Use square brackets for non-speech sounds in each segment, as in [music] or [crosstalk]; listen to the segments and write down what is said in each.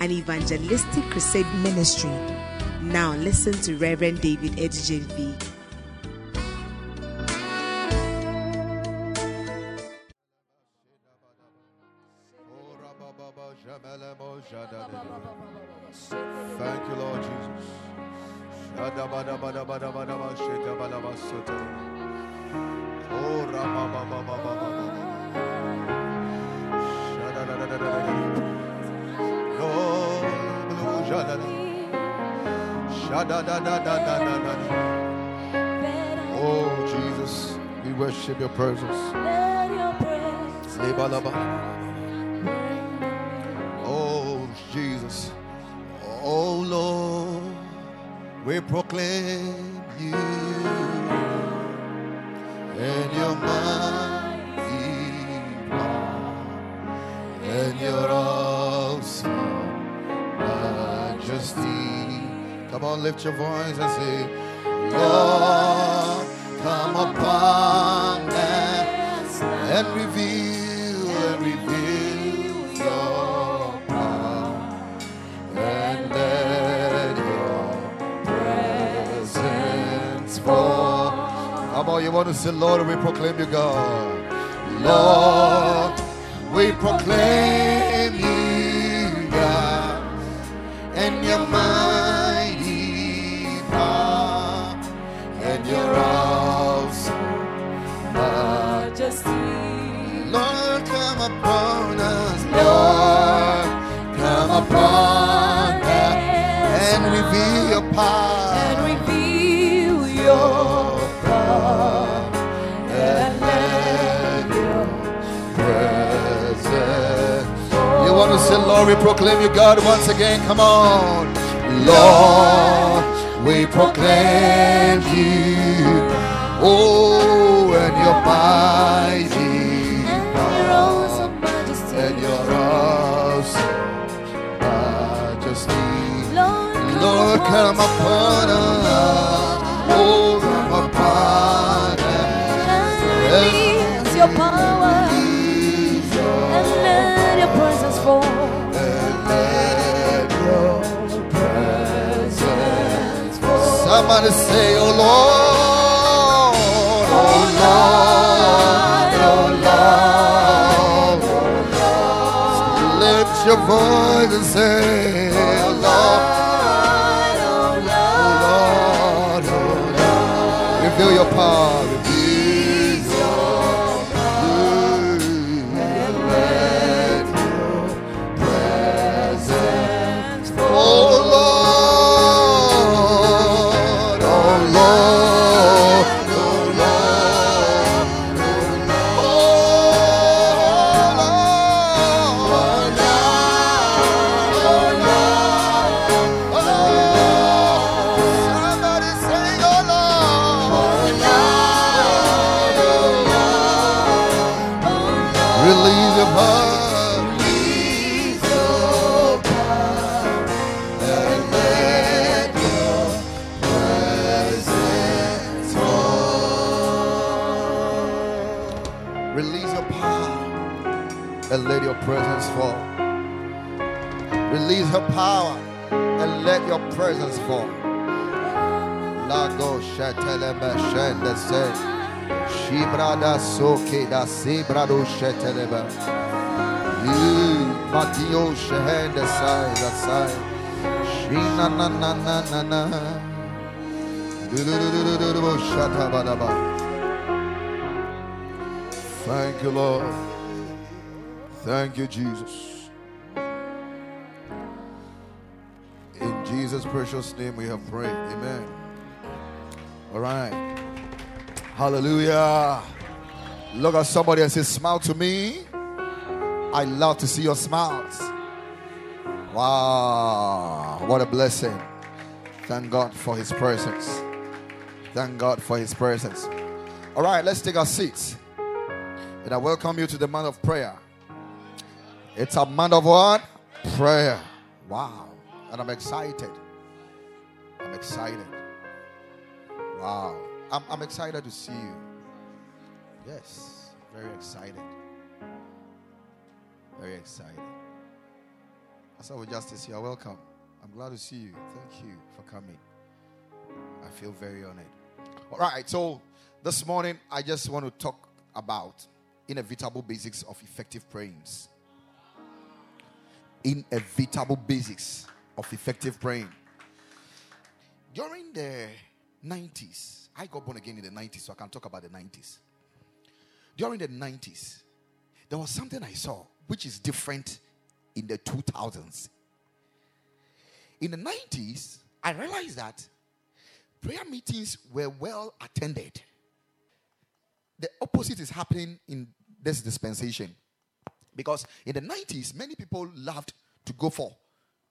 an evangelistic crusade ministry. Now listen to Reverend David Adu-Gyamfi. da da da da da da da. Oh Jesus, we worship your presence. Oh Jesus, oh Lord, we proclaim. Lift your voice and say, Lord, come upon us and reveal and reveal your power and let your presence fall. Come on, you want to say, Lord, we proclaim you, God. Lord, we proclaim you, God, and your mighty say, Lord, we proclaim you, God, once again. Come on. Lord, we proclaim you. Oh, and your mighty majesty. and your awesome majesty. Lord, come upon us. Somebody say, Oh Lord, oh Lord, oh Lord. oh Lord. Lift your voice and say, Oh Oh Lord, sebrado shetelebe. You matio shehende sai da sai. Shina na na na na na. Thank you, Lord. Thank you, Jesus. In Jesus' precious name we have prayed. Amen. All right. Hallelujah. Look at somebody and say, Smile to me. I love to see your smiles. Wow. What a blessing. Thank God for His presence. Thank God for His presence. All right, let's take our seats. And I welcome you to the month of prayer. It's a month of what? Prayer. Wow. And I'm excited. I'm excited. Wow. I'm, I'm excited to see you. Yes. Very excited. Very excited. With Justice, you are welcome. I'm glad to see you. Thank you for coming. I feel very honored. All right, so this morning I just want to talk about inevitable basics of effective prayings. Inevitable basics of effective praying. During the 90s, I got born again in the 90s, so I can talk about the 90s. During the 90s, there was something I saw which is different in the 2000s. In the 90s, I realized that prayer meetings were well attended. The opposite is happening in this dispensation. Because in the 90s, many people loved to go for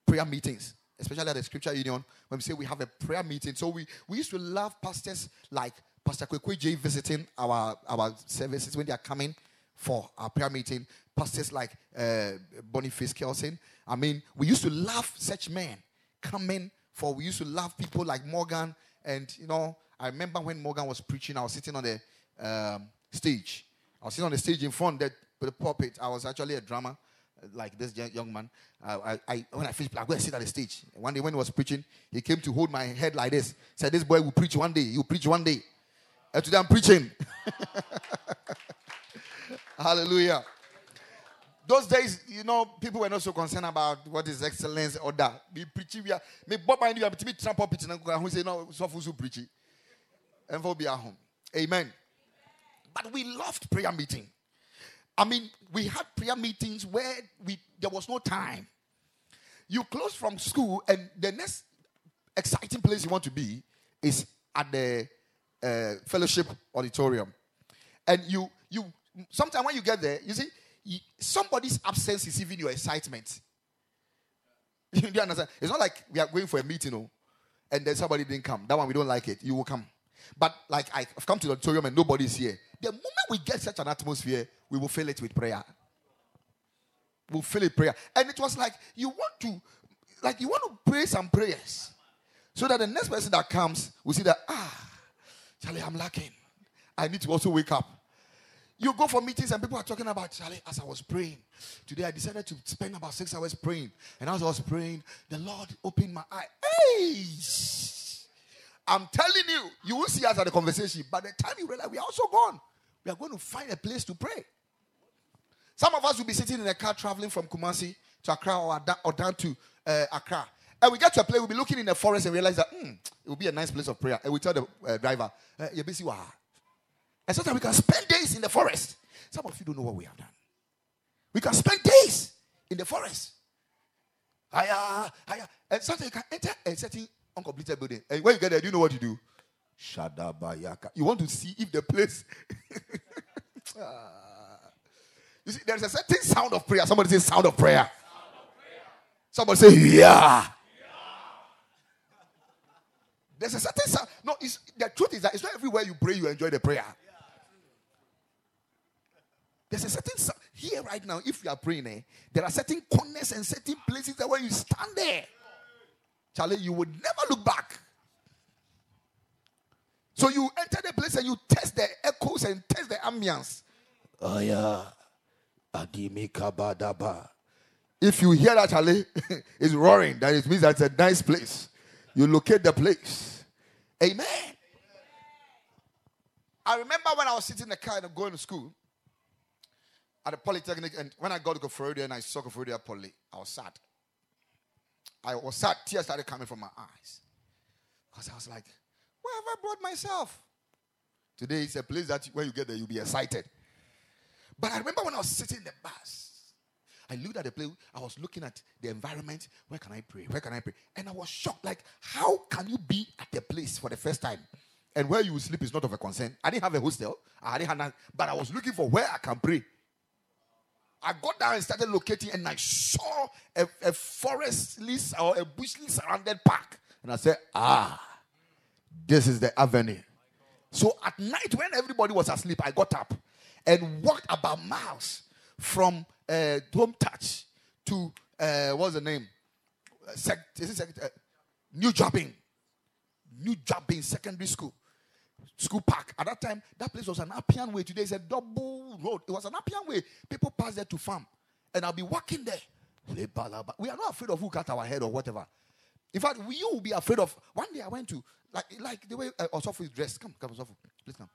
prayer meetings, especially at the Scripture Union, when we say we have a prayer meeting. So we, we used to love pastors like Pastor Kwekwe J visiting our, our services when they are coming for our prayer meeting. Pastors like uh, Boniface Kelson. I mean, we used to love such men coming for. We used to love people like Morgan. And, you know, I remember when Morgan was preaching, I was sitting on the um, stage. I was sitting on the stage in front of the, the pulpit. I was actually a drummer like this young man. Uh, I, I, when I finished, I go and sit at the stage. One day when he was preaching, he came to hold my head like this. Said, "This boy will preach one day. He will preach one day." And today I'm preaching. [laughs] Hallelujah. Those days, you know, people were not so concerned about what is excellence or that. Me preaching, we are me Bob and you have to be trample pitching and who say no, so for preaching. And for be at home. Amen. But we loved prayer meeting. I mean, we had prayer meetings where we there was no time. You close from school, and the next exciting place you want to be is at the fellowship auditorium. And you you sometimes when you get there, you see somebody's absence is even your excitement. [laughs] you understand? It's not like we are going for a meeting, oh, and then somebody didn't come. That one we don't like it. You will come. But like I've come to the auditorium and nobody's here. The moment we get such an atmosphere, we will fill it with prayer. We'll fill it prayer. And it was like you want to, like you want to pray some prayers. So that the next person that comes will see that, ah, Charlie, I'm lacking. I need to also wake up. You go for meetings and people are talking about Charlie. As I was praying today, I decided to spend about six hours praying. And as I was praying, the Lord opened my eye. Hey, I'm telling you, you will see us at the conversation. By the time you realize we are also gone, we are going to find a place to pray. Some of us will be sitting in a car traveling from Kumasi to Accra or, down to uh, Accra. And we get to a place, we'll be looking in the forest and realize that hmm, it will be a nice place of prayer. And we tell the uh, driver, uh, you're busy. Wow. And sometimes we can spend days in the forest. Some of you don't know what we have done. We can spend days in the forest. Higher, higher. And sometimes you can enter a certain uncompleted building. And when you get there, do you know what you do? Shadabayaka. You want to see if the place. [laughs] you see, there's a certain sound of prayer. Somebody say. Sound of prayer. Somebody say yeah. There's a certain sound. No, the truth is that it's not everywhere you pray you enjoy the prayer. There's a certain sound. Here right now, if you are praying, eh, there are certain corners and certain places that when you stand there, Charlie, you would never look back. So you enter the place and you test the echoes and test the ambience. Oh yeah. If you hear that, Charlie, [laughs] it's roaring. That it means that's a nice place. You locate the place. Amen. I remember when I was sitting in the car and going to school at the polytechnic, and when I got to Koforidua and I saw Koforidua Poly, I was sad. I was sad. Tears started coming from my eyes. Because I was like, where have I brought myself? Today is a place that when you get there, you'll be excited. But I remember when I was sitting in the bus, I looked at the place, I was looking at the environment. Where can I pray? Where can I pray? And I was shocked. Like, how can you be at the place for the first time? And where you sleep is not of a concern. I didn't have a hostel. I didn't have none, but I was looking for where I can pray. I got down and started locating, and I saw a, a forestly or a bushly surrounded park. And I said, ah, this is the avenue. So at night, when everybody was asleep, I got up and walked about miles from uh, Home Touch to uh, what's the name? Uh, sec- is it sec- uh, New Juaben. New Juaben Secondary School. School Park. At that time, that place was an Appian way. Today it's a double road. It was an Appian way. People pass there to farm. And I'll be walking there. We are not afraid of who cut our head or whatever. In fact, we, you will be afraid of. One day I went to, like, like the way uh, Osofu is dressed. Come, come, Osofu. Please come.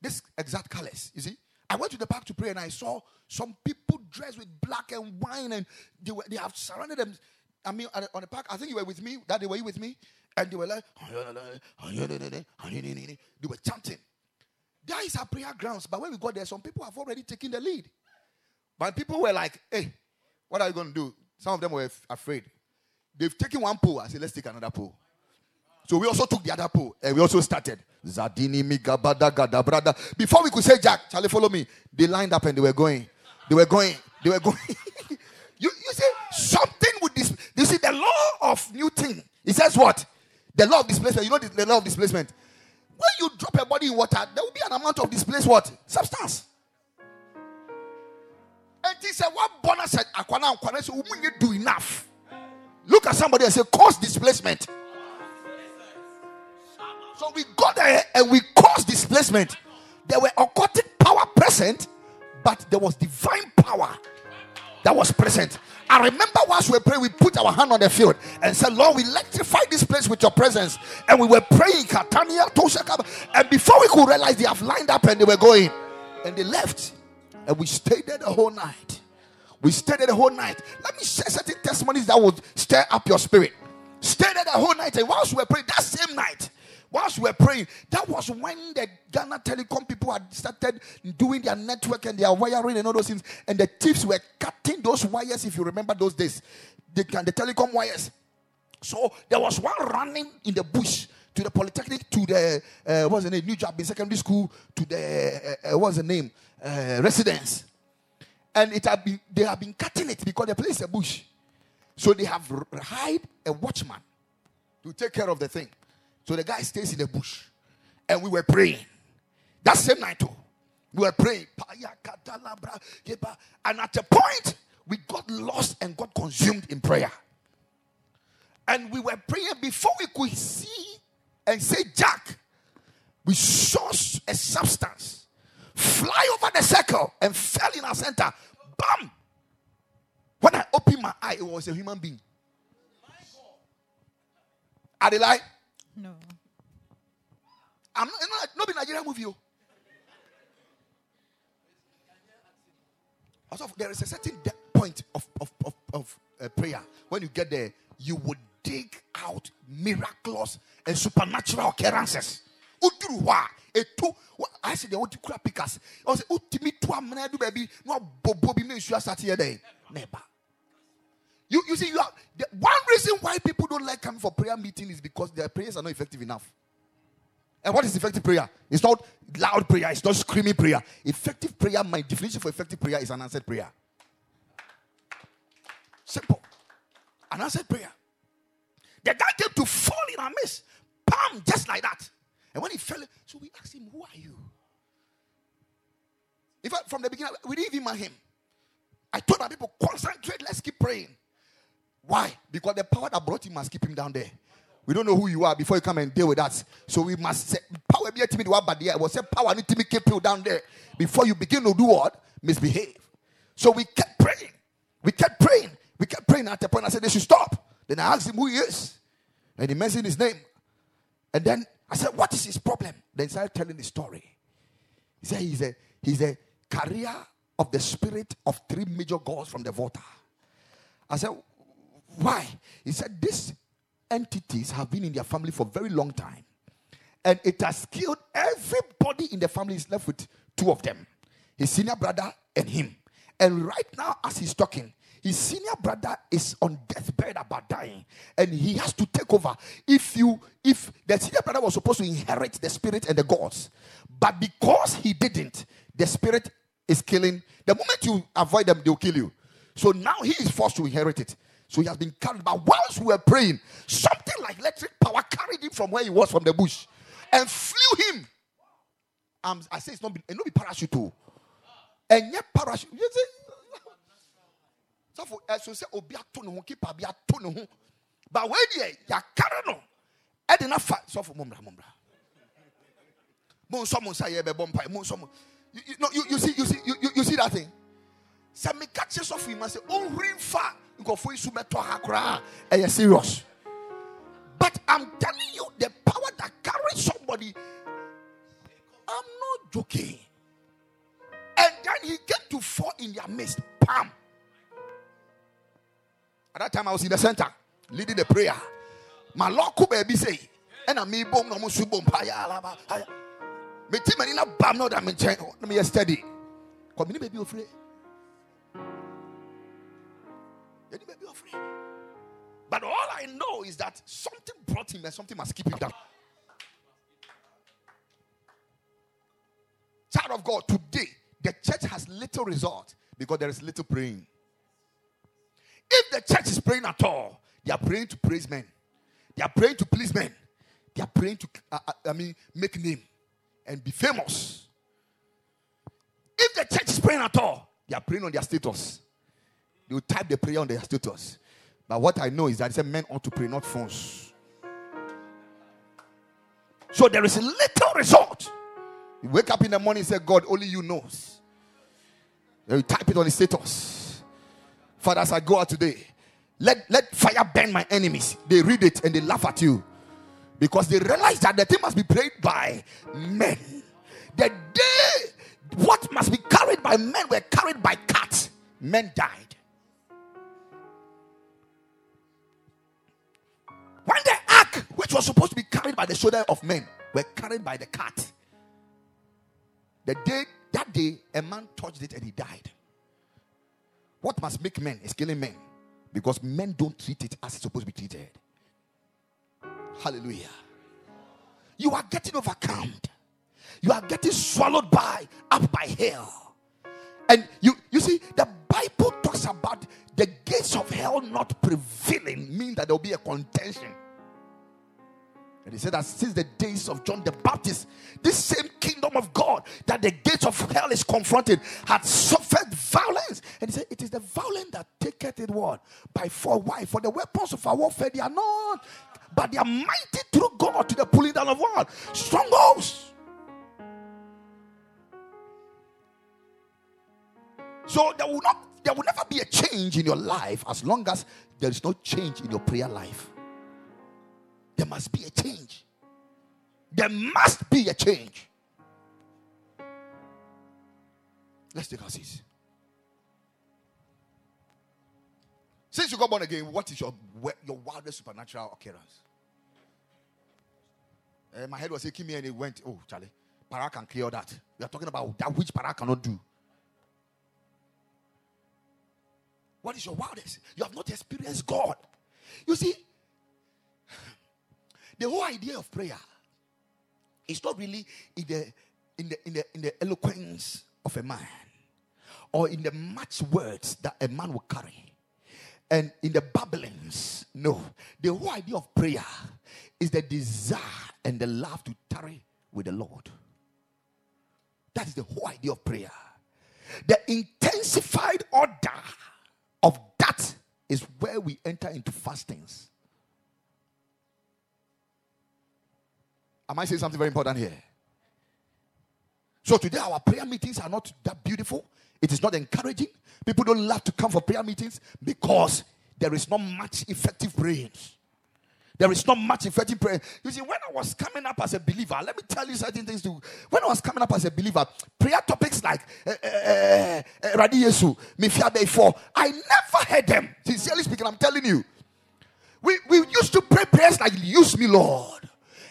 This exact colors, you see. I went to the park to pray and I saw some people dressed with black and wine and they, were, they have surrounded them. I mean, on the park, I think you were with me. That day, were with me? And they were like, they were chanting. There is our prayer grounds. But when we got there, some people have already taken the lead. But people were like, hey, what are you going to do? Some of them were afraid. They've taken one pole. I said, let's take another pole. So we also took the other pole and we also started. Zadini Migabada Gada brother. Before we could say Jack, Charlie, follow me. They lined up and they were going. They were going. They were going. [laughs] you, you see, something with this. You see, the law of new thing. It says what? The law of displacement. You know the, the law of displacement. When you drop a body in water, there will be an amount of displaced what? Substance. And he said, What bonus said, Aquana, Aquana, so you do enough. Look at somebody and say, Cause displacement. So we got there and we caused displacement. There were occultic power present, but there was divine power that was present. I remember once we were praying, we put our hand on the field and said, Lord, we electrify this place with your presence. And we were praying, Katania. And before we could realize they have lined up and they were going, and they left. And we stayed there the whole night. We stayed there the whole night. Let me share certain testimonies that would stir up your spirit. Stayed there the whole night. And whilst we were praying, that same night, whilst we were praying, that was when the Ghana Telecom people had started doing their network and their wiring and all those things. And the thieves were cutting those wires, if you remember those days, the, the telecom wires. So there was one running in the bush to the polytechnic, to the uh, what's the name, New Juaben secondary school, to the uh, uh, what's the name, uh, residence, and it had been they have been cutting it because the place is a bush, so they have hired a watchman to take care of the thing. So the guy stays in the bush, and we were praying. That same night too, we were praying, and at a point we got lost and got consumed in prayer. And we were praying before we could see and say, Jack, we saw a substance fly over the circle and fell in our center. Bam! When I opened my eye, it was a human being. Are they? No. I'm not, not, not be Nigerian movie. oh. Also, there is a certain de- point of, of, of, of uh, prayer. When you get there, you would dig out miraculous and supernatural occurrences. I said they want to crack pickers. I say utimi tu amena do baby no bobo bi me nsu asate here there. Never. You, you see, you are, the one reason why people don't like coming for prayer meeting is because their prayers are not effective enough. And what is effective prayer? It's not loud prayer, it's not screaming prayer. Effective prayer, my definition for effective prayer is an answered prayer. Simple. An answered prayer. The guy came to fall in our midst. Bam, just like that. And when he fell, so we asked him, Who are you? In fact, from the beginning, we didn't even mind him. I told my people, concentrate, let's keep praying. Why? Because the power that brought him must keep him down there. We don't know who you are before you come and deal with us. So we must say, power be a timid one, but was a power need to be keep you down there before you begin to do what? Misbehave. So we kept praying. We kept praying. We kept praying at the point I said they should stop. Then I asked him who he is. And he mentioned his name. And then I said, What is his problem? Then he started telling the story. He said he's a he's a carrier of the spirit of three major gods from the water. I said, Why? He said, These entities have been in their family for a very long time. And it has killed everybody in the family, is left with two of them his senior brother and him. And right now, as he's talking, his senior brother is on deathbed about dying, and he has to take over. If you, if the senior brother was supposed to inherit the spirit and the gods, but because he didn't, the spirit is killing. The moment you avoid them, they'll kill you. So now he is forced to inherit it. So he has been carried. But whilst we were praying, something like electric power carried him from where he was from the bush and flew him. Um, I say it's not, it not be parachute. too. And yet parachute. You see? So for so say obi ato ne ho keeper bi ato. But when ye ya carry no, e de na fa so for mumra mumra. Mo so say be bompa, mo so. You, you, no, you, you see you see you, you, you see that thing? Say me catch so for him say on rin fa nkofo isu beto ha kra. E serious. But I'm telling you the power that carries somebody I'm not joking. And then he came to fall in their midst. Pam. At that time, I was in the center leading the prayer. My local baby say, and I me boom no paya lava. Me team and in a bam no that me change. Let me steady. Come in baby afraid. Any baby afraid. But all I know is that something brought him and something must keep him down. Child of God, today the church has little result because there is little praying. If the church is praying at all, they are praying to praise men. They are praying to please men. They are praying to, uh, uh, I mean, make name and be famous. If the church is praying at all, they are praying on their status. Will type the prayer on their status. But what I know is that men ought to pray, not phones. So there is little result. You wake up in the morning and say, God, only you knows. Then you type it on the status. Father, as I go out today, let, let fire burn my enemies. They read it and they laugh at you. Because they realize that the thing must be prayed by men. The day what must be carried by men were carried by cats. Men died. When the ark, which was supposed to be carried by the shoulder of men, were carried by the cat. The day that day, a man touched it and he died. What must make men is killing men because men don't treat it as it's supposed to be treated. Hallelujah. You are getting overcome. You are getting swallowed by up by hell. And you you see the Bible talks about the gates of hell not prevailing mean that there will be a contention. And he said that since the days of John the Baptist, this same kingdom of God that the gates of hell is confronted had suffered violence. And he said, It is the violence that taketh it what? By four. Why? For the weapons of our warfare, they are not, but they are mighty through God to the pulling down of what? Strongholds. So there will not there will never be a change in your life as long as there is no change in your prayer life. There must be a change. There must be a change. Let's take our seats. Since you got born again, what is your your wildest supernatural occurrence? Uh, my head was aching me and it went, oh, Charlie, para can clear that. We are talking about that which para cannot do. What is your wildest? You have not experienced God. You see, [sighs] the whole idea of prayer is not really in the in the in the in the eloquence of a man or in the much words that a man will carry and in the babblings no the whole idea of prayer is the desire and the love to tarry with the lord that is the whole idea of prayer the intensified order of that is where we enter into fastings Am I saying something very important here? So today our prayer meetings are not that beautiful. It is not encouraging. People don't love to come for prayer meetings because there is not much effective praying. There is not much effective prayer. You see, when I was coming up as a believer, let me tell you certain things too. When I was coming up as a believer, prayer topics like eh, eh, eh, Radi Yesu, Mifia before, I never heard them. Sincerely speaking, I'm telling you. We, we used to pray prayers like, Use me, Lord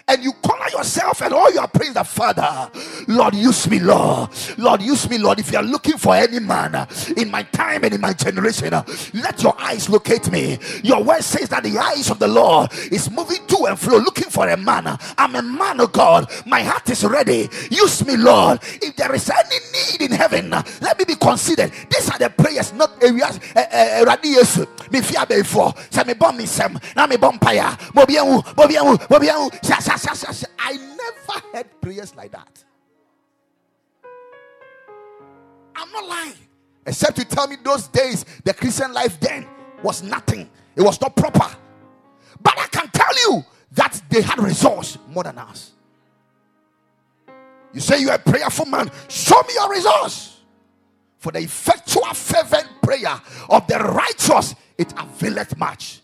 and you corner yourself and all you are the Father, Lord, use me, Lord. Lord, use me, Lord. If you are looking for any man in my time and in my generation, let your eyes locate me. Your word says that the eyes of the Lord is moving to and fro, looking for a man. I'm a man of God. My heart is ready. Use me, Lord. If there is any need in heaven, let me be considered. These are the prayers, not areas. Eh, eh, eh, me fear before. Say me bomb me sem. Now me bomb mobianu. I never heard prayers like that. I'm not lying. Except to tell me those days, the Christian life then was nothing. It was not proper. But I can tell you that they had results more than us. You say you're a prayerful man, show me your results. For the effectual, fervent prayer of the righteous, it availeth much.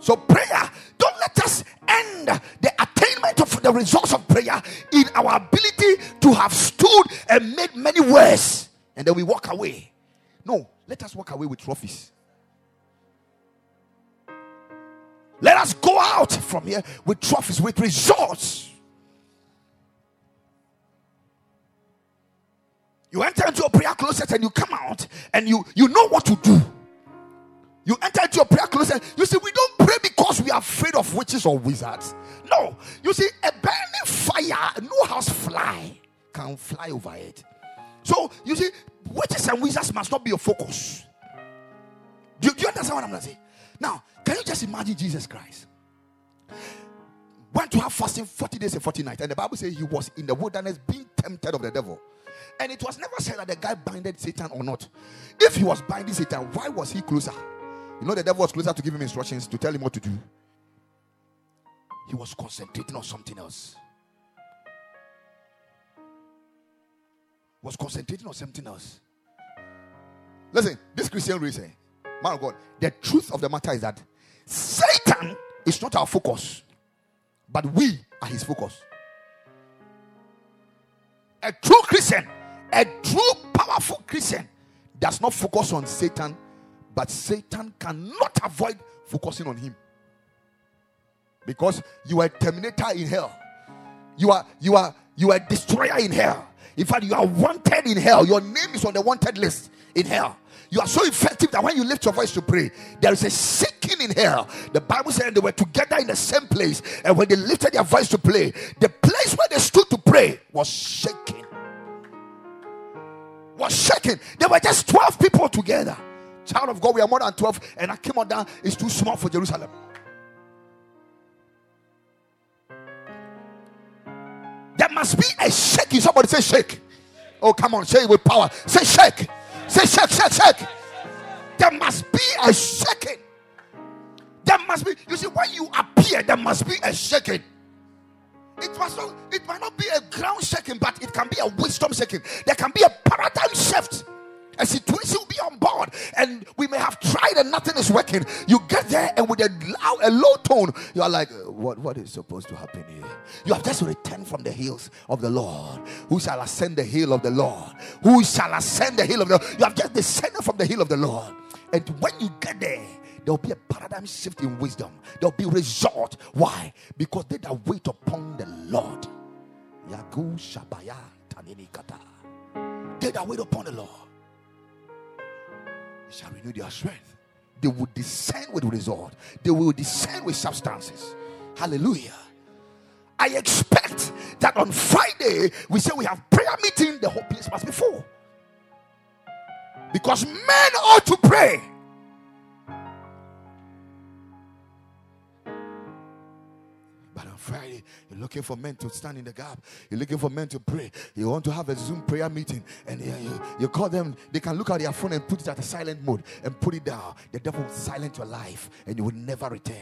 So, prayer, don't let us end the attainment of the results of prayer in our ability to have stood and made many words, and then we walk away. No, let us walk away with trophies. Let us go out from here with trophies, with results. You enter into a prayer closet and you come out and you you know what to do. You enter into a prayer closet. You see, we don't pray because afraid of witches or wizards. No, you see, a burning fire, no house fly can fly over it. So you see, witches and wizards must not be your focus. Do, do you understand what I'm gonna say? Now, can you just imagine Jesus Christ? Went to have fasting 40 days and 40 nights, and the Bible says he was in the wilderness being tempted of the devil. And it was never said that the guy binded Satan or not. If he was binding Satan, why was he closer? You know, the devil was closer to give him instructions to tell him what to do. He was concentrating on something else. Was concentrating on something else. Listen, this Christian reason, of God, the truth of the matter is that Satan is not our focus, but we are his focus. A true Christian a true powerful Christian does not focus on Satan, but Satan cannot avoid focusing on him. Because you are a terminator in hell. You are you are you are a destroyer in hell. In fact, you are wanted in hell. Your name is on the wanted list in hell. You are so effective that when you lift your voice to pray, there is a shaking in hell. The Bible said they were together in the same place, and when they lifted their voice to pray, the place where they stood to pray was shaking was shaking. There were just 12 people together. Child of God, we are more than 12, and Akemodan is too small for Jerusalem. Must be a shaking. Somebody say shake. Oh, come on, say it with power. Say shake. Say shake, shake, shake. There must be a shaking. There must be, you see, when you appear, there must be a shaking. It must not, it might not be a ground shaking, but it can be a wisdom shaking. There can be a paradigm shift. A situation will be on board, and we may have tried and nothing is working. You get there, and with a loud, a low tone, you are like, "What? What is supposed to happen here?" You have just returned from the hills of the Lord. Who shall ascend the hill of the Lord? Who shall ascend the hill of the? Lord? You have just descended from the hill of the Lord, and when you get there, there will be a paradigm shift in wisdom. There will be result. Why? Because they that wait upon the Lord. They that wait upon the Lord shall renew their strength. They will descend with result. They will descend with substances. Hallelujah. I expect that on Friday we say we have prayer meeting, the whole place must be full. Because men ought to pray. Friday, you're looking for men to stand in the gap. You're looking for men to pray. You want to have a Zoom prayer meeting, and you, you, you call them. They can look at their phone and put it at a silent mode and put it down. The devil will silence your life, and you will never return.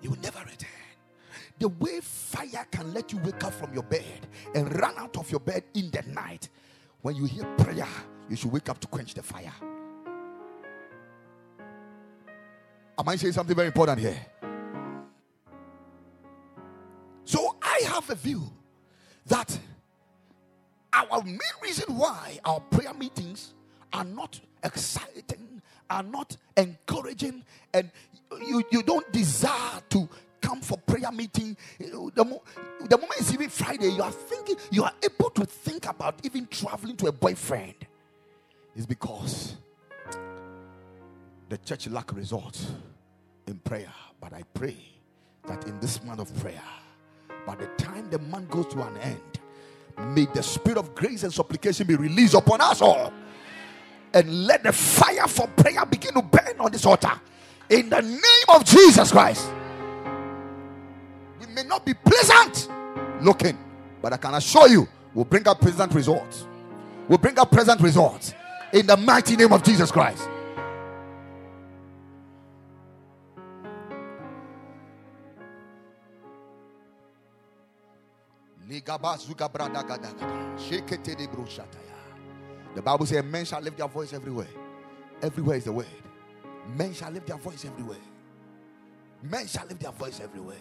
You will never return. The way fire can let you wake up from your bed and run out of your bed in the night. When you hear prayer, you should wake up to quench the fire. Am I saying something very important here? Have a view that our main reason why our prayer meetings are not exciting, are not encouraging, and you, you don't desire to come for prayer meeting. The, mo- the moment it's even Friday, you are thinking, you are able to think about even traveling to a boyfriend. Is because the church lack results in prayer. But I pray that in this month of prayer, by the time the month goes to an end, May the spirit of grace and supplication be released upon us all. And let the fire for prayer begin to burn on this altar. In the name of Jesus Christ. We may not be pleasant looking, but I can assure you, we'll bring up pleasant results. We'll bring up present results. In the mighty name of Jesus Christ. The Bible says, Men shall lift their voice everywhere. Everywhere is the word. Men shall lift their voice everywhere. Men shall lift their voice everywhere.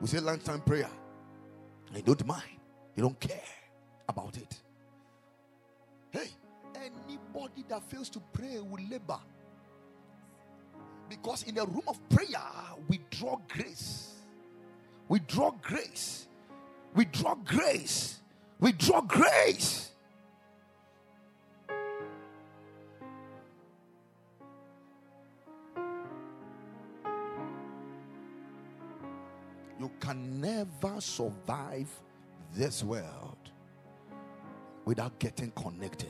We say lunchtime prayer. They don't mind. They don't care about it. Hey, anybody that fails to pray will labor. Because in the room of prayer, we draw grace. We draw grace. We draw grace. We draw grace. You can never survive this world without getting connected.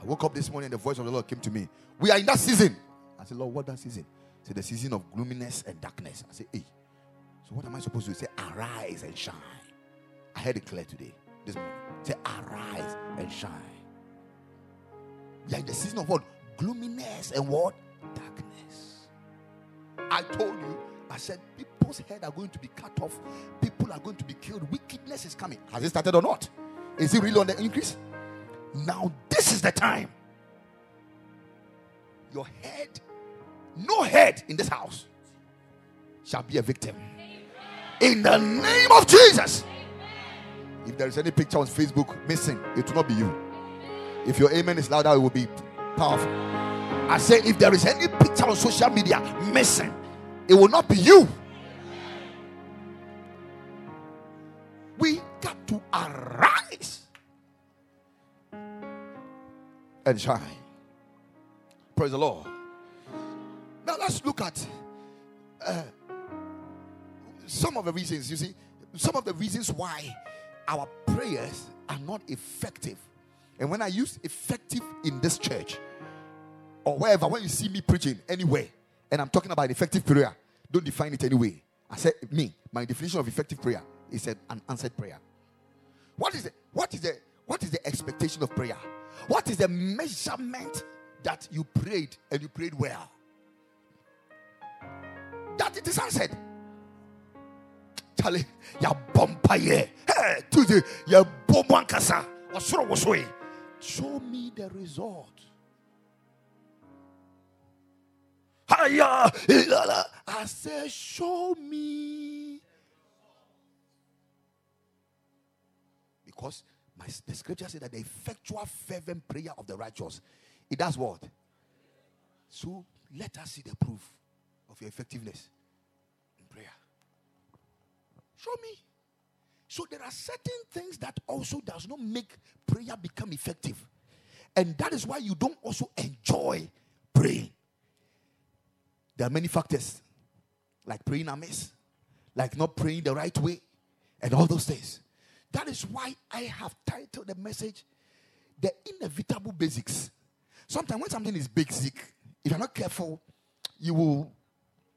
I woke up this morning, and the voice of the Lord came to me. We are in that season. I said, Lord, what that season? Said, the season of gloominess and darkness. I said, hey. So what am I supposed to do? Say, arise and shine. I heard it clear today, this morning. Say, arise and shine. Like the season of what? Gloominess and what? Darkness. I told you, I said, people's head are going to be cut off. People are going to be killed. Wickedness is coming. Has it started or not? Is it really on the increase? Now, this is the time. Your head, no head in this house, shall be a victim. In the name of Jesus. If there is any picture on Facebook missing, it will not be you. If your amen is louder, it will be powerful. I say, if there is any picture on social media missing, it will not be you. We got to arise and shine. Praise the Lord. Now let's look at uh, some of the reasons. You see, some of the reasons why our prayers are not effective. And when I use effective in this church or wherever, when you see me preaching anywhere, and I'm talking about effective prayer, don't define it anyway. I said, me, my definition of effective prayer is an answered prayer. What is it? what is the what is the expectation of prayer? What is the measurement that you prayed and you prayed well? That it is answered. Charlie, ya bompaye. Hey, Tuesday, ya bomwankasa. Show me the result. Hiya, I say, show me. Because my, the scripture said that the effectual fervent prayer of the righteous, it does what? So let us see the proof of your effectiveness. Show me. So there are certain things that also does not make prayer become effective. And that is why you don't also enjoy praying. There are many factors, like praying amiss, like not praying the right way, and all those things. That is why I have titled the message The Inevitable Basics. Sometimes when something is basic, if you're not careful, you will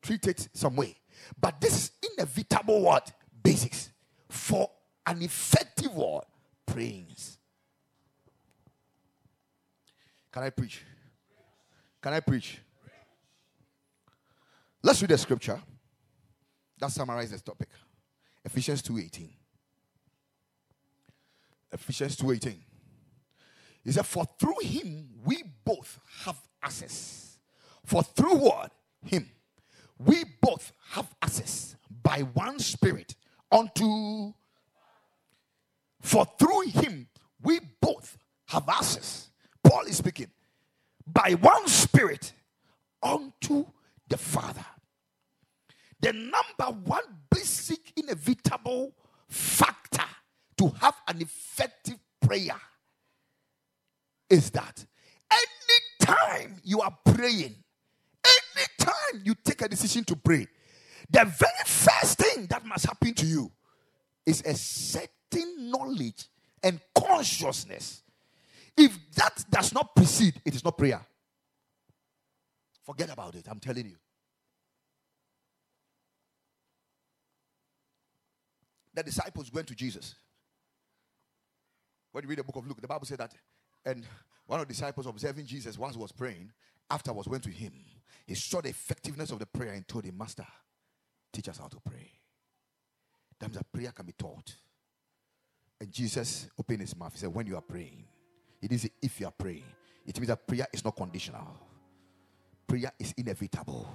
treat it some way. But this is inevitable what? Basics for an effective word Prayings. Can I preach? Can I preach? Let's read the scripture that summarizes this topic. Ephesians 2:18. Ephesians 2:18. He said, For through him we both have access. For through what? Him. We both have access by one spirit unto for through him we both have access. Paul is speaking by one spirit unto the Father. The number one basic, inevitable factor to have an effective prayer is that anytime you are praying, anytime you take a decision to pray, the very first thing that must happen to you is a certain knowledge and consciousness. If that does not precede, it is not prayer. Forget about it. I'm telling you. The disciples went to Jesus. When you read the book of Luke, the Bible said that, and one of the disciples observing Jesus once was praying, afterwards went to him. He saw the effectiveness of the prayer and told him, Master, teach us how to pray. That means that prayer can be taught. And Jesus opened his mouth. He said, When you are praying, it is if you are praying. It means that prayer is not conditional. Prayer is inevitable.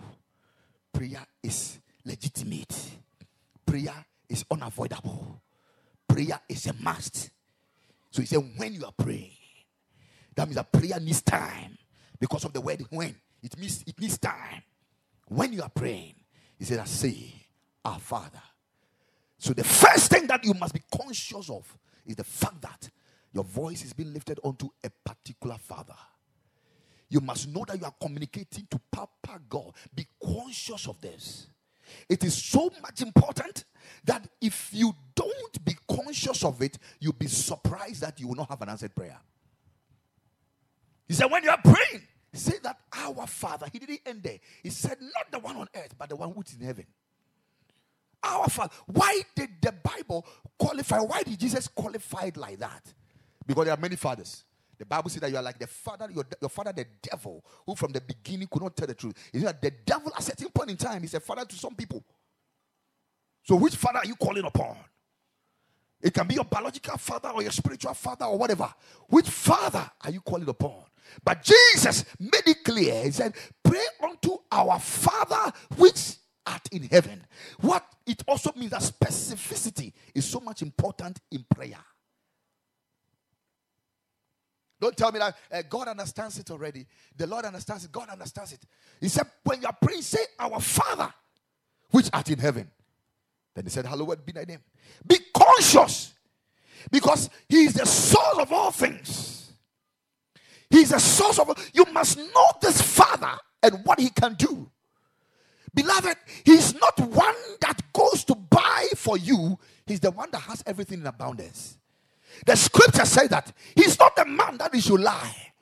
Prayer is legitimate. Prayer is unavoidable. Prayer is a must. So he said, when you are praying, that means that prayer needs time because of the word when. It means it needs time. When you are praying, he said, I say, Our Father. So the first thing that you must be conscious of is the fact that your voice is being lifted onto a particular Father. You must know that you are communicating to Papa God. Be conscious of this. It is so much important that if you don't be conscious of it, you'll be surprised that you will not have an answered prayer. He said, when you are praying, say that our Father, he didn't end there. He said, not the one on earth, but the one who's in heaven. Our Father. Why did the Bible qualify? Why did Jesus qualify it like that? Because there are many fathers. The Bible says that you are like the father, your, your father, the devil, who from the beginning could not tell the truth. You know, the devil at a certain point in time is a father to some people. So, which father are you calling upon? It can be your biological father or your spiritual father or whatever. Which father are you calling upon? But Jesus made it clear. He said, Pray unto our Father which art in heaven. What it also means that specificity is so much important in prayer. Don't tell me that uh, God understands it already. The Lord understands it. God understands it. He said, when you are praying, say, Our Father, which art in heaven. Then he said, Hallowed be thy name. Be conscious because he is the source of all things. He is the source of. You must know this Father and what he can do. Beloved, he's not one that goes to buy for you, he's the one that has everything in abundance. The scripture says that he's not the man that he should lie.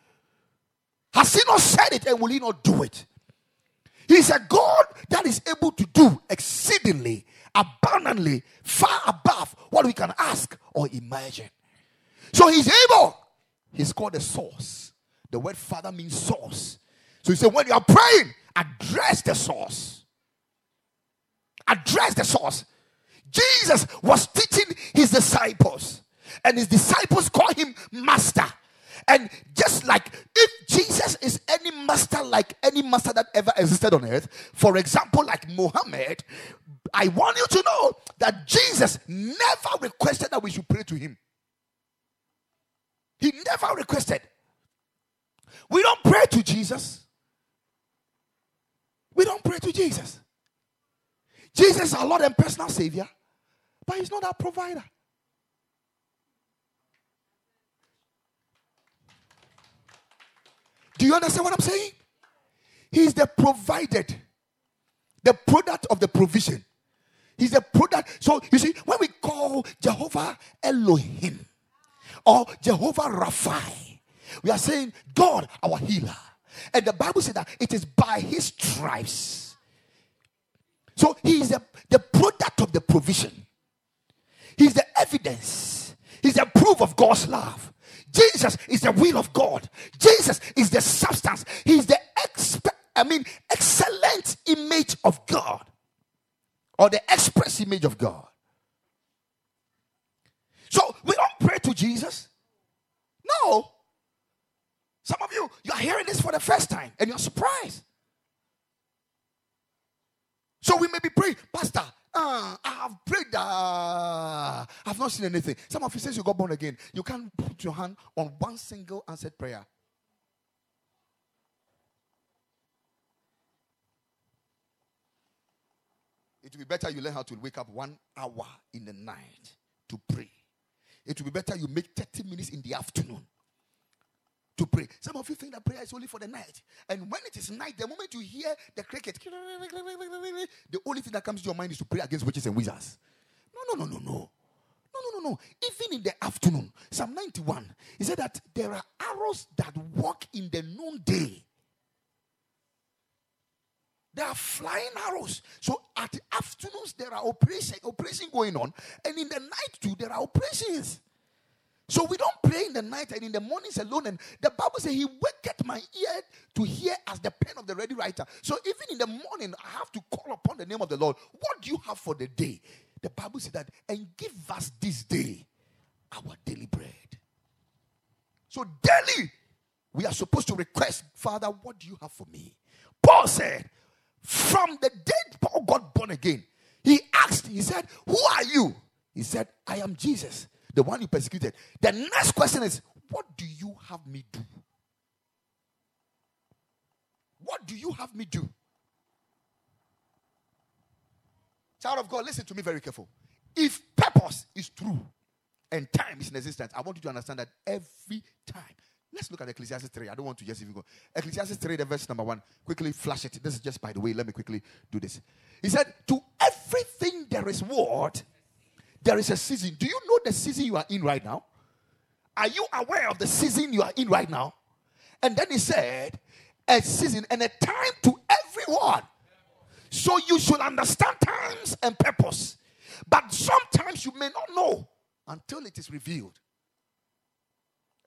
Has he not said it and will he not do it? He's a God that is able to do exceedingly, abundantly, far above what we can ask or imagine. So he's able. He's called the source. The word father means source. So he said, when you are praying, address the source. Address the source. Jesus was teaching his disciples and his disciples call him master. And just like if Jesus is any master like any master that ever existed on earth, for example, like Muhammad, I want you to know that Jesus never requested that we should pray to him. He never requested. We don't pray to Jesus. We don't pray to Jesus. Jesus is our Lord and personal Savior, but He's not our provider. Do you understand what I'm saying? He's the provided, the product of the provision. He's the product. So you see, when we call Jehovah Elohim or Jehovah Rapha, we are saying God, our healer. And the Bible said that it is by his stripes. So he is the, the product of the provision. He's the evidence. He's the proof of God's love. Jesus is the will of God. Jesus is the substance. He's the exp- I mean excellent image of God or the express image of God. So we don't pray to Jesus. Some of you, you are hearing this for the first time and you're surprised. So we may be praying, Pastor, uh, I have prayed. Uh, I've not seen anything. Some of you says you got born again. You can't put your hand on one single answered prayer. It will be better you learn how to wake up one hour in the night to pray. It will be better you make 30 minutes in the afternoon to pray. Some of you think that prayer is only for the night. And when it is night, the moment you hear the cricket, the only thing that comes to your mind is to pray against witches and wizards. No, no, no, no, no. no, no. No, no. Even in the afternoon, Psalm 91, he said that there are arrows that walk in the noonday. There are flying arrows. So at the afternoons, there are operations, operation going on. And in the night too, there are operations. So we don't pray in the night and in the mornings alone. And the Bible says he waketh my ear to hear as the pen of the ready writer. So even in the morning, I have to call upon the name of the Lord. What do you have for the day? The Bible says that, and give us this day our daily bread. So daily, we are supposed to request, Father, what do you have for me? Paul said, from the day Paul got born again, he asked, he said, Who are you? He said, I am Jesus the one you persecuted. The next question is, what do you have me do? What do you have me do? Child of God, listen to me very careful. If purpose is true and time is in existence, I want you to understand that every time. Let's look at Ecclesiastes 3. I don't want to just even go. Ecclesiastes 3, the verse number 1. Quickly flash it. This is just by the way. Let me quickly do this. He said, To everything there is what? There is a season. Do you know the season you are in right now? Are you aware of the season you are in right now? And then he said, a season and a time to everyone. So you should understand times and purpose. But sometimes you may not know until it is revealed.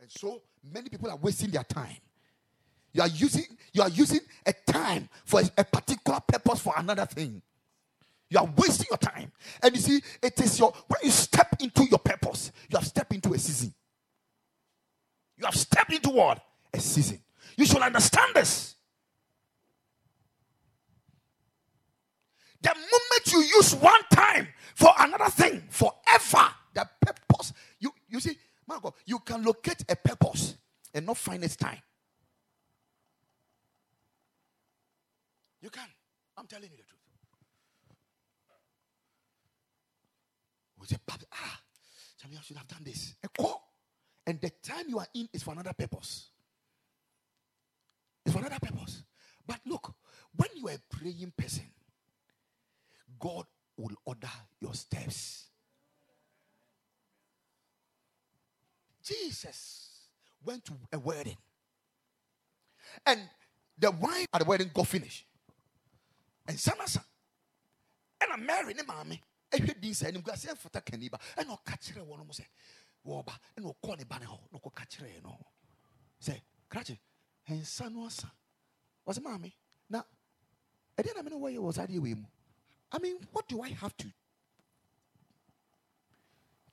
And so many people are wasting their time. You are using you are using a time for a particular purpose for another thing. You are wasting your time. And you see, it is your when you step into your purpose, you have stepped into a season. You have stepped into what? A season. You should understand this. The moment you use one time for another thing, forever, the purpose, you, you see, my God, you can locate a purpose and not find its time. You can. I'm telling you the truth. We ah, Charlie, I should have done this. And the time you are in is for another purpose. It's for another purpose. But look, when you are a praying person, God will order your steps. Jesus went to a wedding. And the wine at the wedding got finished. And Sanasa. And I'm marrying mommy ɛhwɛ din sɛ animguase ɛmfata kani ba ɛna ɔka kyerɛ wɔ no mo sɛ wɔba ɛna ɔkɔ ne ba ne hɔ na ɔkɔka kyerɛ no sɛ krakye ɛnsa no asa ɔsɛ maame na ɛdeɛ na mene wɔyɛ wɔ saa wei mu I mean, what do I have to?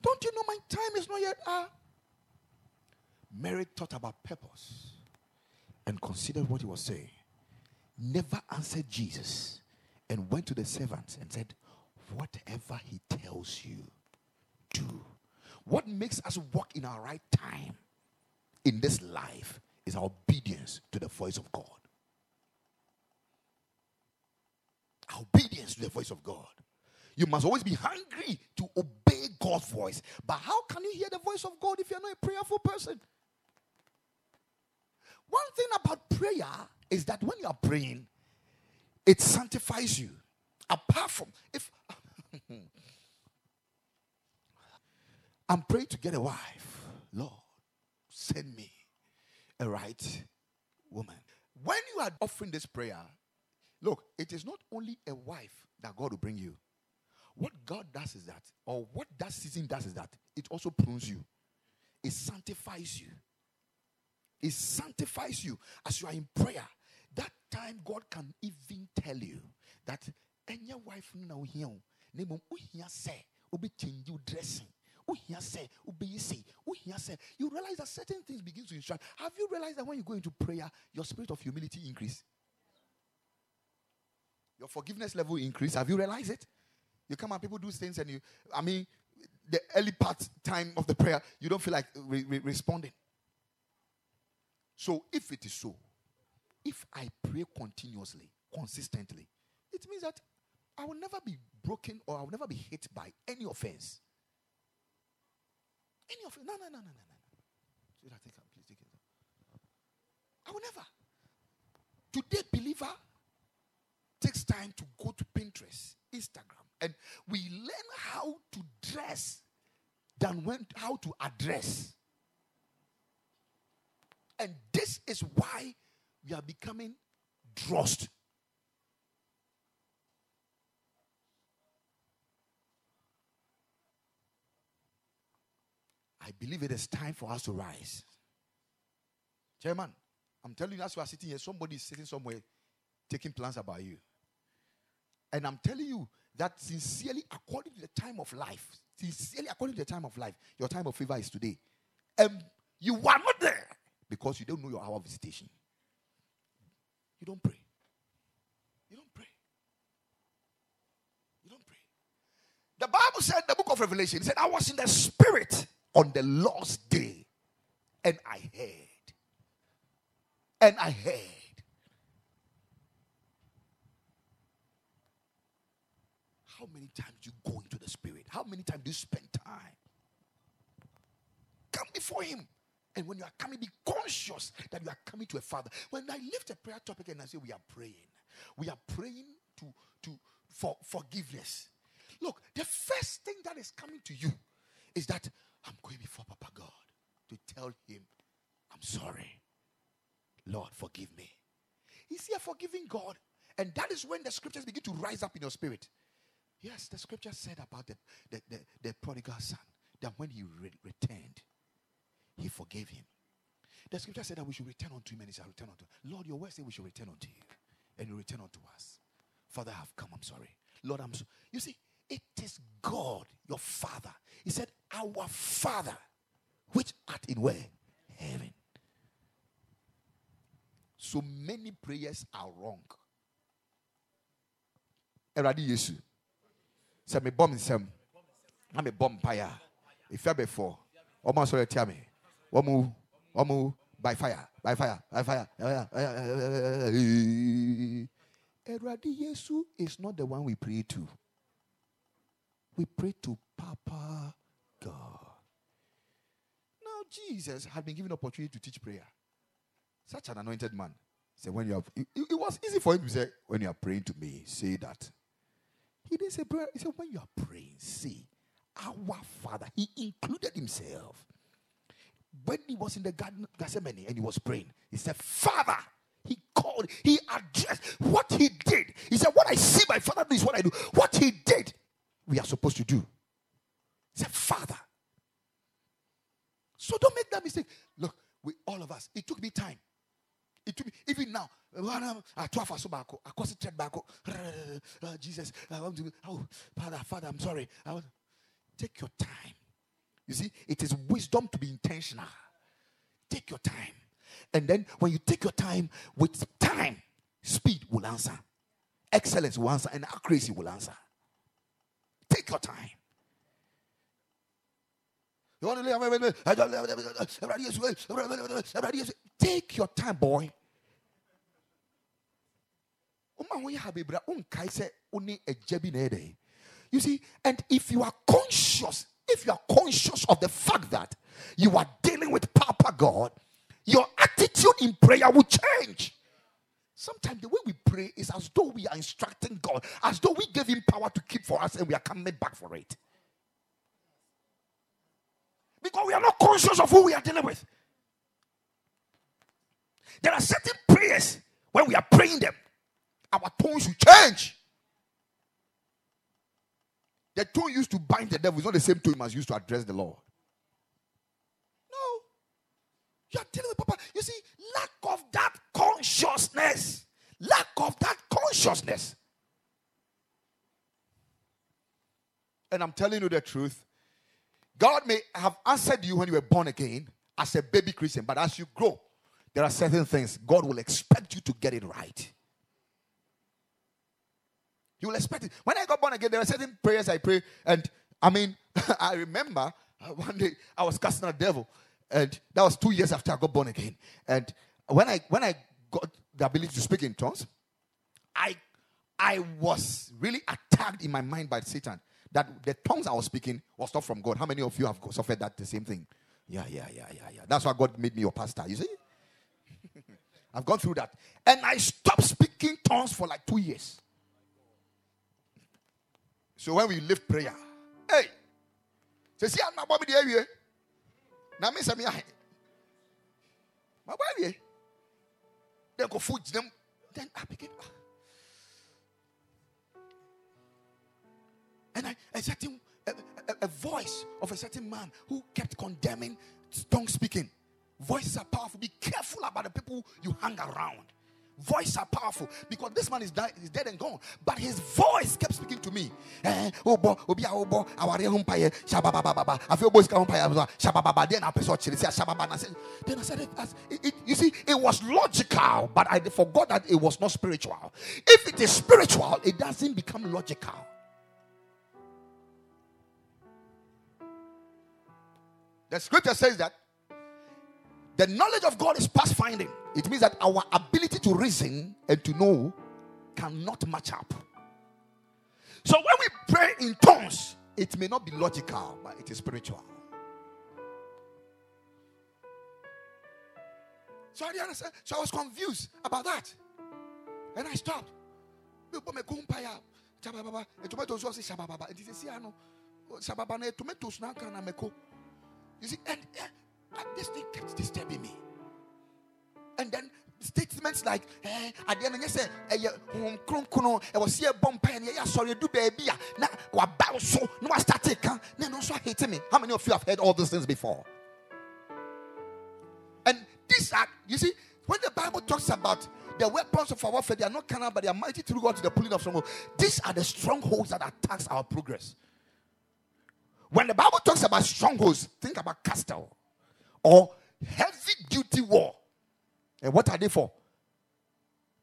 Don't you know my time is not yet? Ah. Mary thought about purpose and considered what he was saying. Never answered Jesus and went to the servants and said, whatever he tells you, do. What makes us walk in our right time in this life is our obedience to the voice of God. Our obedience to the voice of God. You must always be hungry to obey God's voice. But how can you hear the voice of God if you're not a prayerful person? One thing about prayer is that when you are praying, it sanctifies you. Apart from, if [laughs] I'm praying to get a wife. Lord, send me a right woman. When you are offering this prayer, look, it is not only a wife that God will bring you. What God does is that, or what that season does is that, it also prunes you, it sanctifies you. It sanctifies you as you are in prayer. That time, God can even tell you that any wife now here na mmom wohia sɛ wobɛchange wo dressing. Wohia sɛ wobɛyi sei. Wohia you realize that certain things begin to instruct have you realized that when you go into prayer your spirit of humility increase? Your forgiveness level increase. Have you realized it? You come and people do things and you i mean the early part time of the prayer you don't feel like re- re- responding. So if it is so if i pray continuously consistently it means that I will never be broken or I will never be hit by any offense. Any offense. No, no, no, no, no, no. Should I take it? Please take it. I will never. Today, believer takes time to go to Pinterest, Instagram, and we learn how to dress than when how to address. And this is why we are becoming drossed. I believe it is time for us to rise. Chairman, I'm telling you, as you are sitting here, somebody is sitting somewhere taking plans about you. And I'm telling you that sincerely, according to the time of life, sincerely, according to the time of life, your time of favor is today. And you are not there because you don't know your hour of visitation. You don't pray. You don't pray. You don't pray. The Bible said, the book of Revelation, it said, I was in the spirit on the Lord's day, and I heard. And I heard. How many times do you go into the spirit? How many times do you spend time? Come before him. And when you are coming, be conscious that you are coming to a father. When I lift a prayer topic and I say we are praying, we are praying to, to for forgiveness. Look, the first thing that is coming to you is that I'm going before Papa God to tell him, I'm sorry. Lord, forgive me. Is he a forgiving God? And that is when the scriptures begin to rise up in your spirit. Yes, the scripture said about the, the, the, the prodigal son that when he re- returned, he forgave him. The scripture said that we should return unto him and he shall return unto us. Lord, your word said we should return unto you and you return unto us. Father, I have come. I'm sorry. Lord, I'm so. You see, it is God, your Father. He said, Our Father, which art in where? Heaven. So many prayers are wrong. Eradi Yesu. Say me bomb nsem. Na me bomb paya. If you before. Omo sorry tell me. Omo omo by fire, by fire, by fire. Eradi Yesu is not the one we pray to. We pray to Papa God. Now Jesus had been given opportunity to teach prayer. Such an anointed man. Said, when you have, it, it was easy for him to say, when you are praying to me, say that. He didn't say prayer. He said, when you are praying, say, our Father. He included himself. When he was in the garden Gethsemane and he was praying, he said, Father. He called, he addressed what he did. He said, What I see my father do is what I do. What he did, we are supposed to do. He said, Father. So don't make that mistake. Look, we all of us, it took me time. It took me, even now, back. [laughs] Oh, Jesus, oh, Father, Father, I'm sorry. Take your time. You see, it is wisdom to be intentional. Take your time. And then when you take your time, with time, speed will answer, excellence will answer, and accuracy will answer. Take your time. Take your time, boy. Um you see, and if you are conscious, if you are conscious of the fact that you are dealing with Papa God, your attitude in prayer will change. Sometimes the way we pray is as though we are instructing God, as though we gave Him power to keep for us and we are coming back for it. Because we are not conscious of who we are dealing with. There are certain prayers when we are praying them, our tones will change. The tone used to bind the devil is not the same tone as used to address the Lord. No. You are dealing with Papa. You see, lack of that consciousness. Lack of that consciousness. And I'm telling you the truth. God may have answered you when you were born again as a baby Christian, but as you grow, there are certain things God will expect you to get it right. You will expect it. When I got born again, there are certain prayers I pray, and I mean, [laughs] I remember uh, one day I was casting a devil, and that was two years after I got born again. And when I when I got the ability to speak in tongues, I I was really attacked in my mind by Satan that the tongues I was speaking was not from God. How many of you have suffered that the same thing? Yeah, yeah, yeah, yeah, yeah. That's why God made me your pastor. You see? [laughs] I've gone through that. And I stopped speaking tongues for like two years. So when we lift prayer, hey, sɛ si ana bɔ me deɛ awie na me sɛ me ahe mabɔ awie dɛ nkɔfo them. then I begin ah, and I, a certain a, a, a voice of a certain man who kept condemning tongue speaking voices are powerful be careful about the people you hang around Voices are powerful because this man is, died, is dead and gone. But his voice kept speaking to me. Eh. Then I said, it, it, it, You see, it was logical, but I forgot that it was not spiritual. If it is spiritual, it doesn't become logical. The scripture says that the knowledge of God is past finding. It means that our ability to reason and to know cannot match up. So when we pray in tongues, it may not be logical, but it is spiritual. So I understand. So I was confused about that. And I stopped. You see, and and this thing keeps disturbing me. And then statements like, eh, at the end the day, eh, home kronkrono, I was here bomb pen, yeah, sorry, do baby, now, what bow so, no, I start taking, then also hating me. How many of you have heard all these things before? And these are, you see, when the Bible talks about the weapons of our warfare, they are not carnal, but they are mighty through God to the pulling of strongholds. These are the strongholds that attacks our progress. When the Bible talks about strongholds, think about castle or heavy duty war. And what are they for?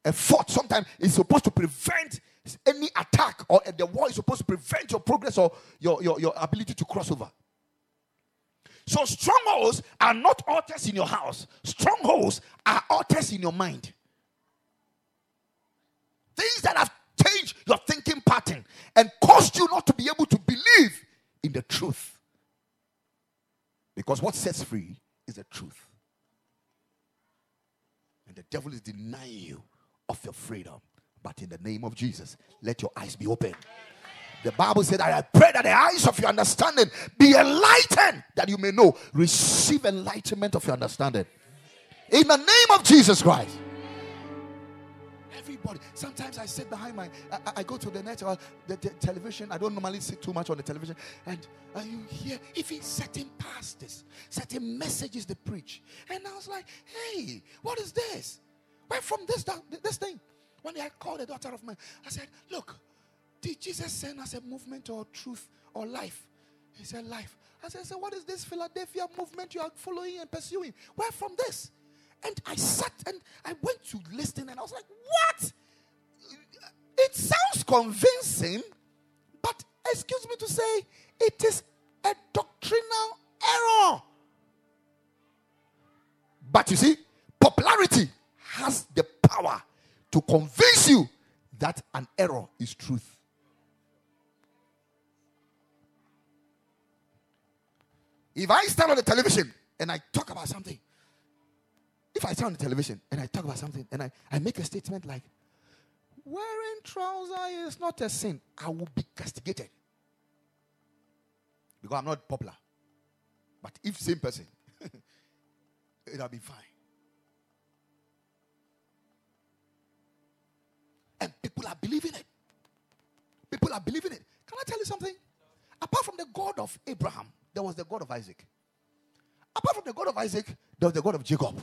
A fort sometimes is supposed to prevent any attack, or the war is supposed to prevent your progress or your, your, your ability to cross over. So, strongholds are not altars in your house, strongholds are altars in your mind. Things that have changed your thinking pattern and caused you not to be able to believe in the truth. Because what sets free is the truth. And the devil is denying you of your freedom. But in the name of Jesus, let your eyes be open. The Bible said, I pray that the eyes of your understanding be enlightened, that you may know. Receive enlightenment of your understanding. In the name of Jesus Christ. Everybody. Sometimes I sit behind my, I, I go to the net or the, the, television. I don't normally sit too much on the television. And uh, you hear even certain pastors, certain messages they preach. And I was like, hey, what is this? Where from this, this thing? When I called the daughter of man, I said, look, did Jesus send us a movement or truth or life? He said, life. I said, so what is this Philadelphia movement you are following and pursuing? Where from this? And I sat and I went to listen and I was like, what? It sounds convincing, but excuse me to say, it is a doctrinal error. But you see, popularity has the power to convince you that an error is truth. If I stand on the television and I talk about something, if I stand on the television and I talk about something and I, I make a statement like, wearing trousers is not a sin, I will be castigated. Because I'm not popular. But if same person, [laughs] it'll be fine. And people are believing it. People are believing it. Can I tell you something? Apart from the God of Abraham, there was the God of Isaac. Apart from the God of Isaac, there was the God of Jacob.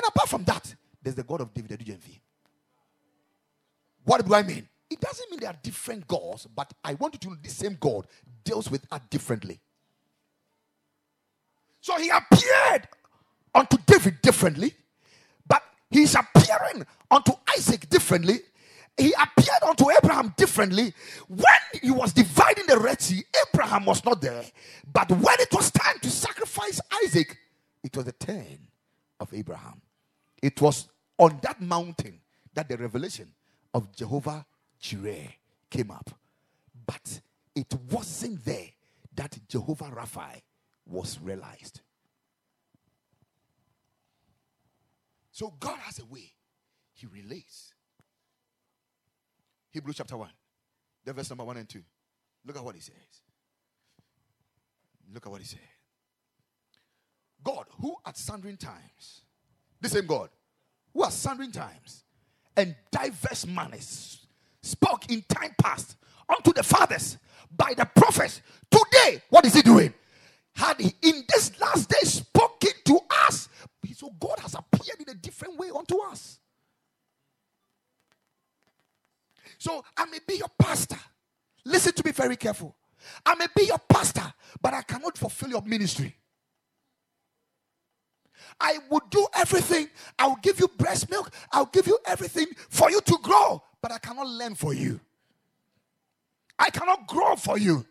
And apart from that, there's the God of David Adu-Gyamfi. What do I mean? It doesn't mean they are different gods, but I want you to know the same God deals with us differently. So he appeared unto David differently, but he's appearing unto Isaac differently. He appeared unto Abraham differently. When he was dividing the Red Sea, Abraham was not there. But when it was time to sacrifice Isaac, it was the turn of Abraham. It was on that mountain that the revelation of Jehovah Jireh came up. But it wasn't there that Jehovah Rapha was realized. So God has a way, He relates. Hebrews chapter 1, the verse number 1 and 2. Look at what He says. Look at what he said. God, who at sundry times, the same God, who at sundry times and diverse manners spoke in time past unto the fathers by the prophets. Today, what is he doing? Had he in this last day spoken to us? So God has appeared in a different way unto us. So I may be your pastor. Listen to me very careful. I may be your pastor, but I cannot fulfill your ministry. I will do everything. I will give you breast milk. I'll give you everything for you to grow, but I cannot learn for you. I cannot grow for you.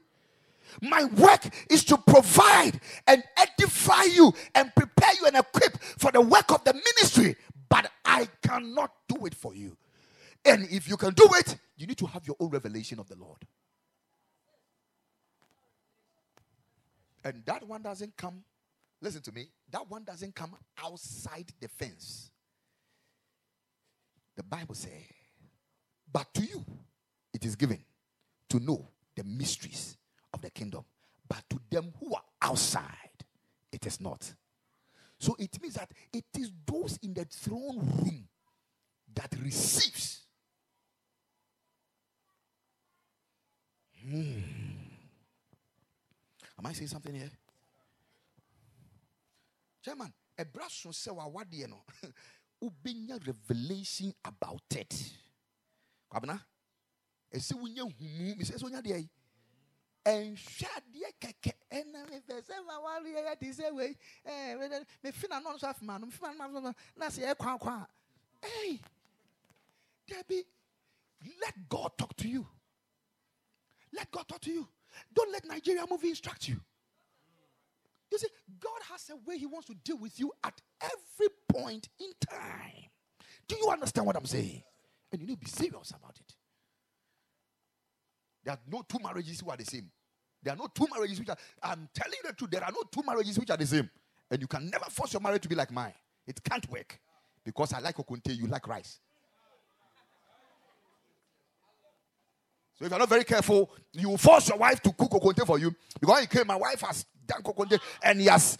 My work is to provide and edify you and prepare you and equip for the work of the ministry, but I cannot do it for you. And if you can do it, you need to have your own revelation of the Lord. And that one doesn't come, listen to me, that one doesn't come outside the fence. The Bible says, but to you it is given to know the mysteries of the kingdom. But to them who are outside, it is not. So it means that it is those in the throne room that receives. Hmm. Am I saying something here? Chairman, a brush on say what you know. Ubinya revelation about it. Kwabena, ɛsɛ wonya humu mesɛ sɛ wonya deɛ ɛnhwɛ adeɛ kɛkɛ ɛna mefɛ sɛ ma wareɛ yɛ te sɛ wei mefi na no nso afema no mefi na no na sɛ yɛkwa kwa a ei Debbie, let God talk to you. Let God talk to you. Don't let Nigeria movie instruct you. God has a way He wants to deal with you at every point in time. Do you understand what I'm saying? And you need to be serious about it. There are no two marriages who are the same. There are no two marriages which are, I'm telling you the truth, there are no two marriages which are the same. And you can never force your marriage to be like mine. It can't work. Because I like kokonte, you like rice. So if you're not very careful, you force your wife to cook kokonte for you. Because he came, my wife has and he has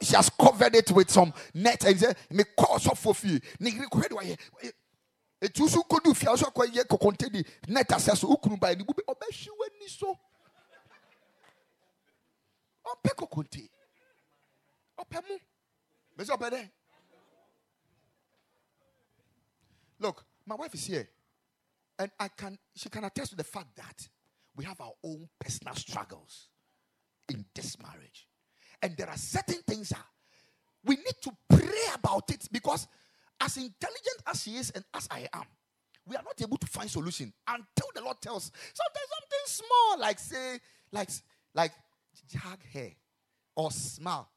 she has covered it with some net. And said, "Me call so for fee." etu nso kodu fia nso akɔ yɛ kɔkɔnte di net asɛ so okunu ba ɛni bubi ɔbɛhwi w'ani so. Ɔpɛ kɔkɔnte ɔpɛ mu. Bɛsɛ ɔpɛ dɛ look my wife is here. And I can she can attest to the fact that we have our own personal struggles in this marriage and there are certain things that we need to pray about it because as intelligent as she is and as I am, we are not able to find solution until the Lord tells sometimes something small, like say, like like jag hair or smile.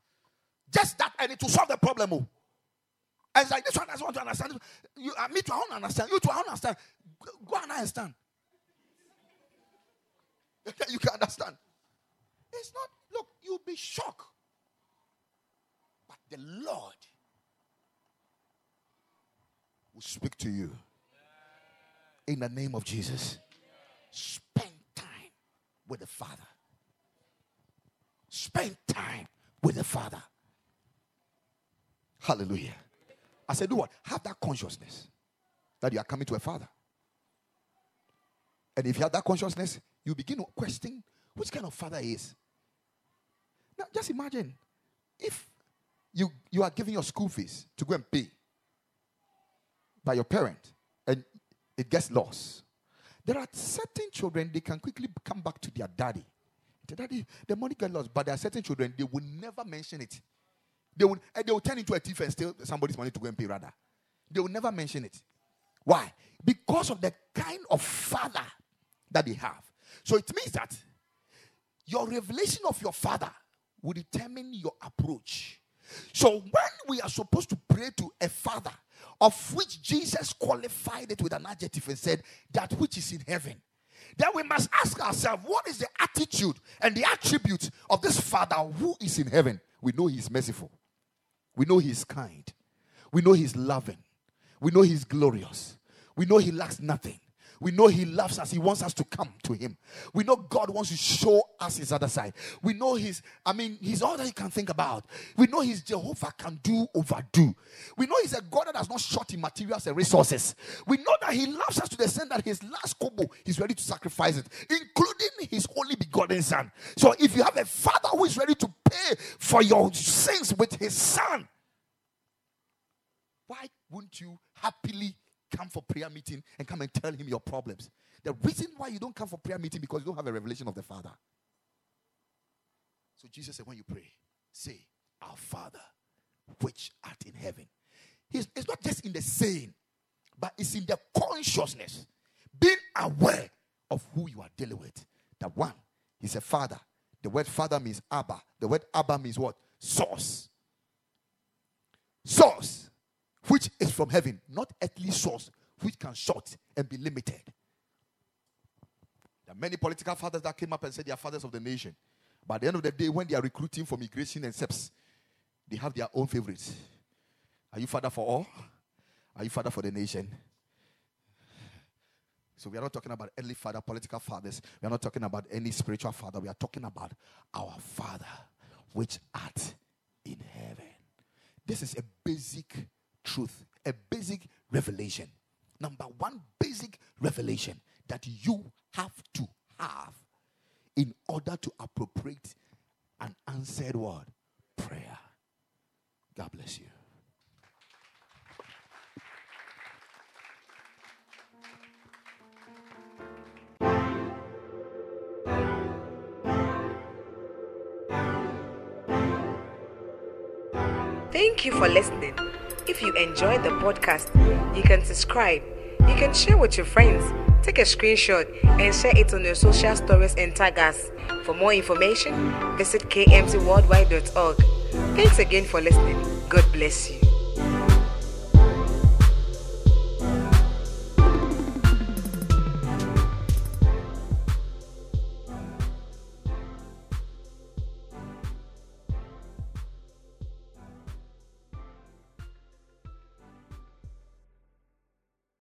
Just that, and it will solve the problem. Oh. And it's like this one doesn't want to understand. You, uh, me I don't understand. You too, I don't understand. Go and understand. [laughs] you can understand. It's not. Look, you'll be shocked. But the Lord will speak to you in the name of Jesus. Spend time with the Father. Spend time with the Father. Hallelujah. I said, do what? Have that consciousness that you are coming to a Father. And if you have that consciousness, you begin to question which kind of Father he is. Now, just imagine if you, you are giving your school fees to go and pay by your parent and it gets lost. There are certain children, they can quickly come back to their daddy. The daddy, the money get lost, but there are certain children, they will never mention it. They will, they will turn into a thief and steal somebody's money to go and pay rather. They will never mention it. Why? Because of the kind of father that they have. So it means that your revelation of your father will determine your approach. So when we are supposed to pray to a father, of which Jesus qualified it with an adjective and said, That which is in heaven. Then we must ask ourselves, what is the attitude and the attribute of this Father who is in heaven? We know He's merciful, we know He's kind, we know He's loving, we know He's glorious, we know He lacks nothing. We know He loves us. He wants us to come to Him. We know God wants to show us His other side. We know He's, I mean, He's all that He can think about. We know He's Jehovah can do, overdo. We know He's a God that has not short in materials and resources. We know that He loves us to the extent that His last kobo, He's ready to sacrifice it, including His only begotten Son. So if you have a Father who is ready to pay for your sins with His Son, why wouldn't you happily come for prayer meeting and come and tell him your problems. The reason why you don't come for prayer meeting because you don't have a revelation of the Father. So Jesus said, when you pray, say, Our Father, which art in heaven. It's, it's not just in the saying, but it's in the consciousness, being aware of who you are dealing with. That one, he's a father. The word father means Abba. The word Abba means what? Source. Source which is from heaven, not earthly source, which can short and be limited. There are many political fathers that came up and said they are fathers of the nation. But at the end of the day, when they are recruiting for migration and SEPs, they have their own favorites. Are you father for all? Are you father for the nation? So we are not talking about earthly father, political fathers. We are not talking about any spiritual father. We are talking about our Father, which art in heaven. This is a basic truth, a basic revelation. Number one basic revelation that you have to have in order to appropriate an answered word prayer. God bless you. Thank you for listening. If you enjoyed the podcast, you can subscribe, you can share with your friends, take a screenshot, and share it on your social stories and tag us. For more information, visit kmcworldwide.org. Thanks again for listening. God bless you.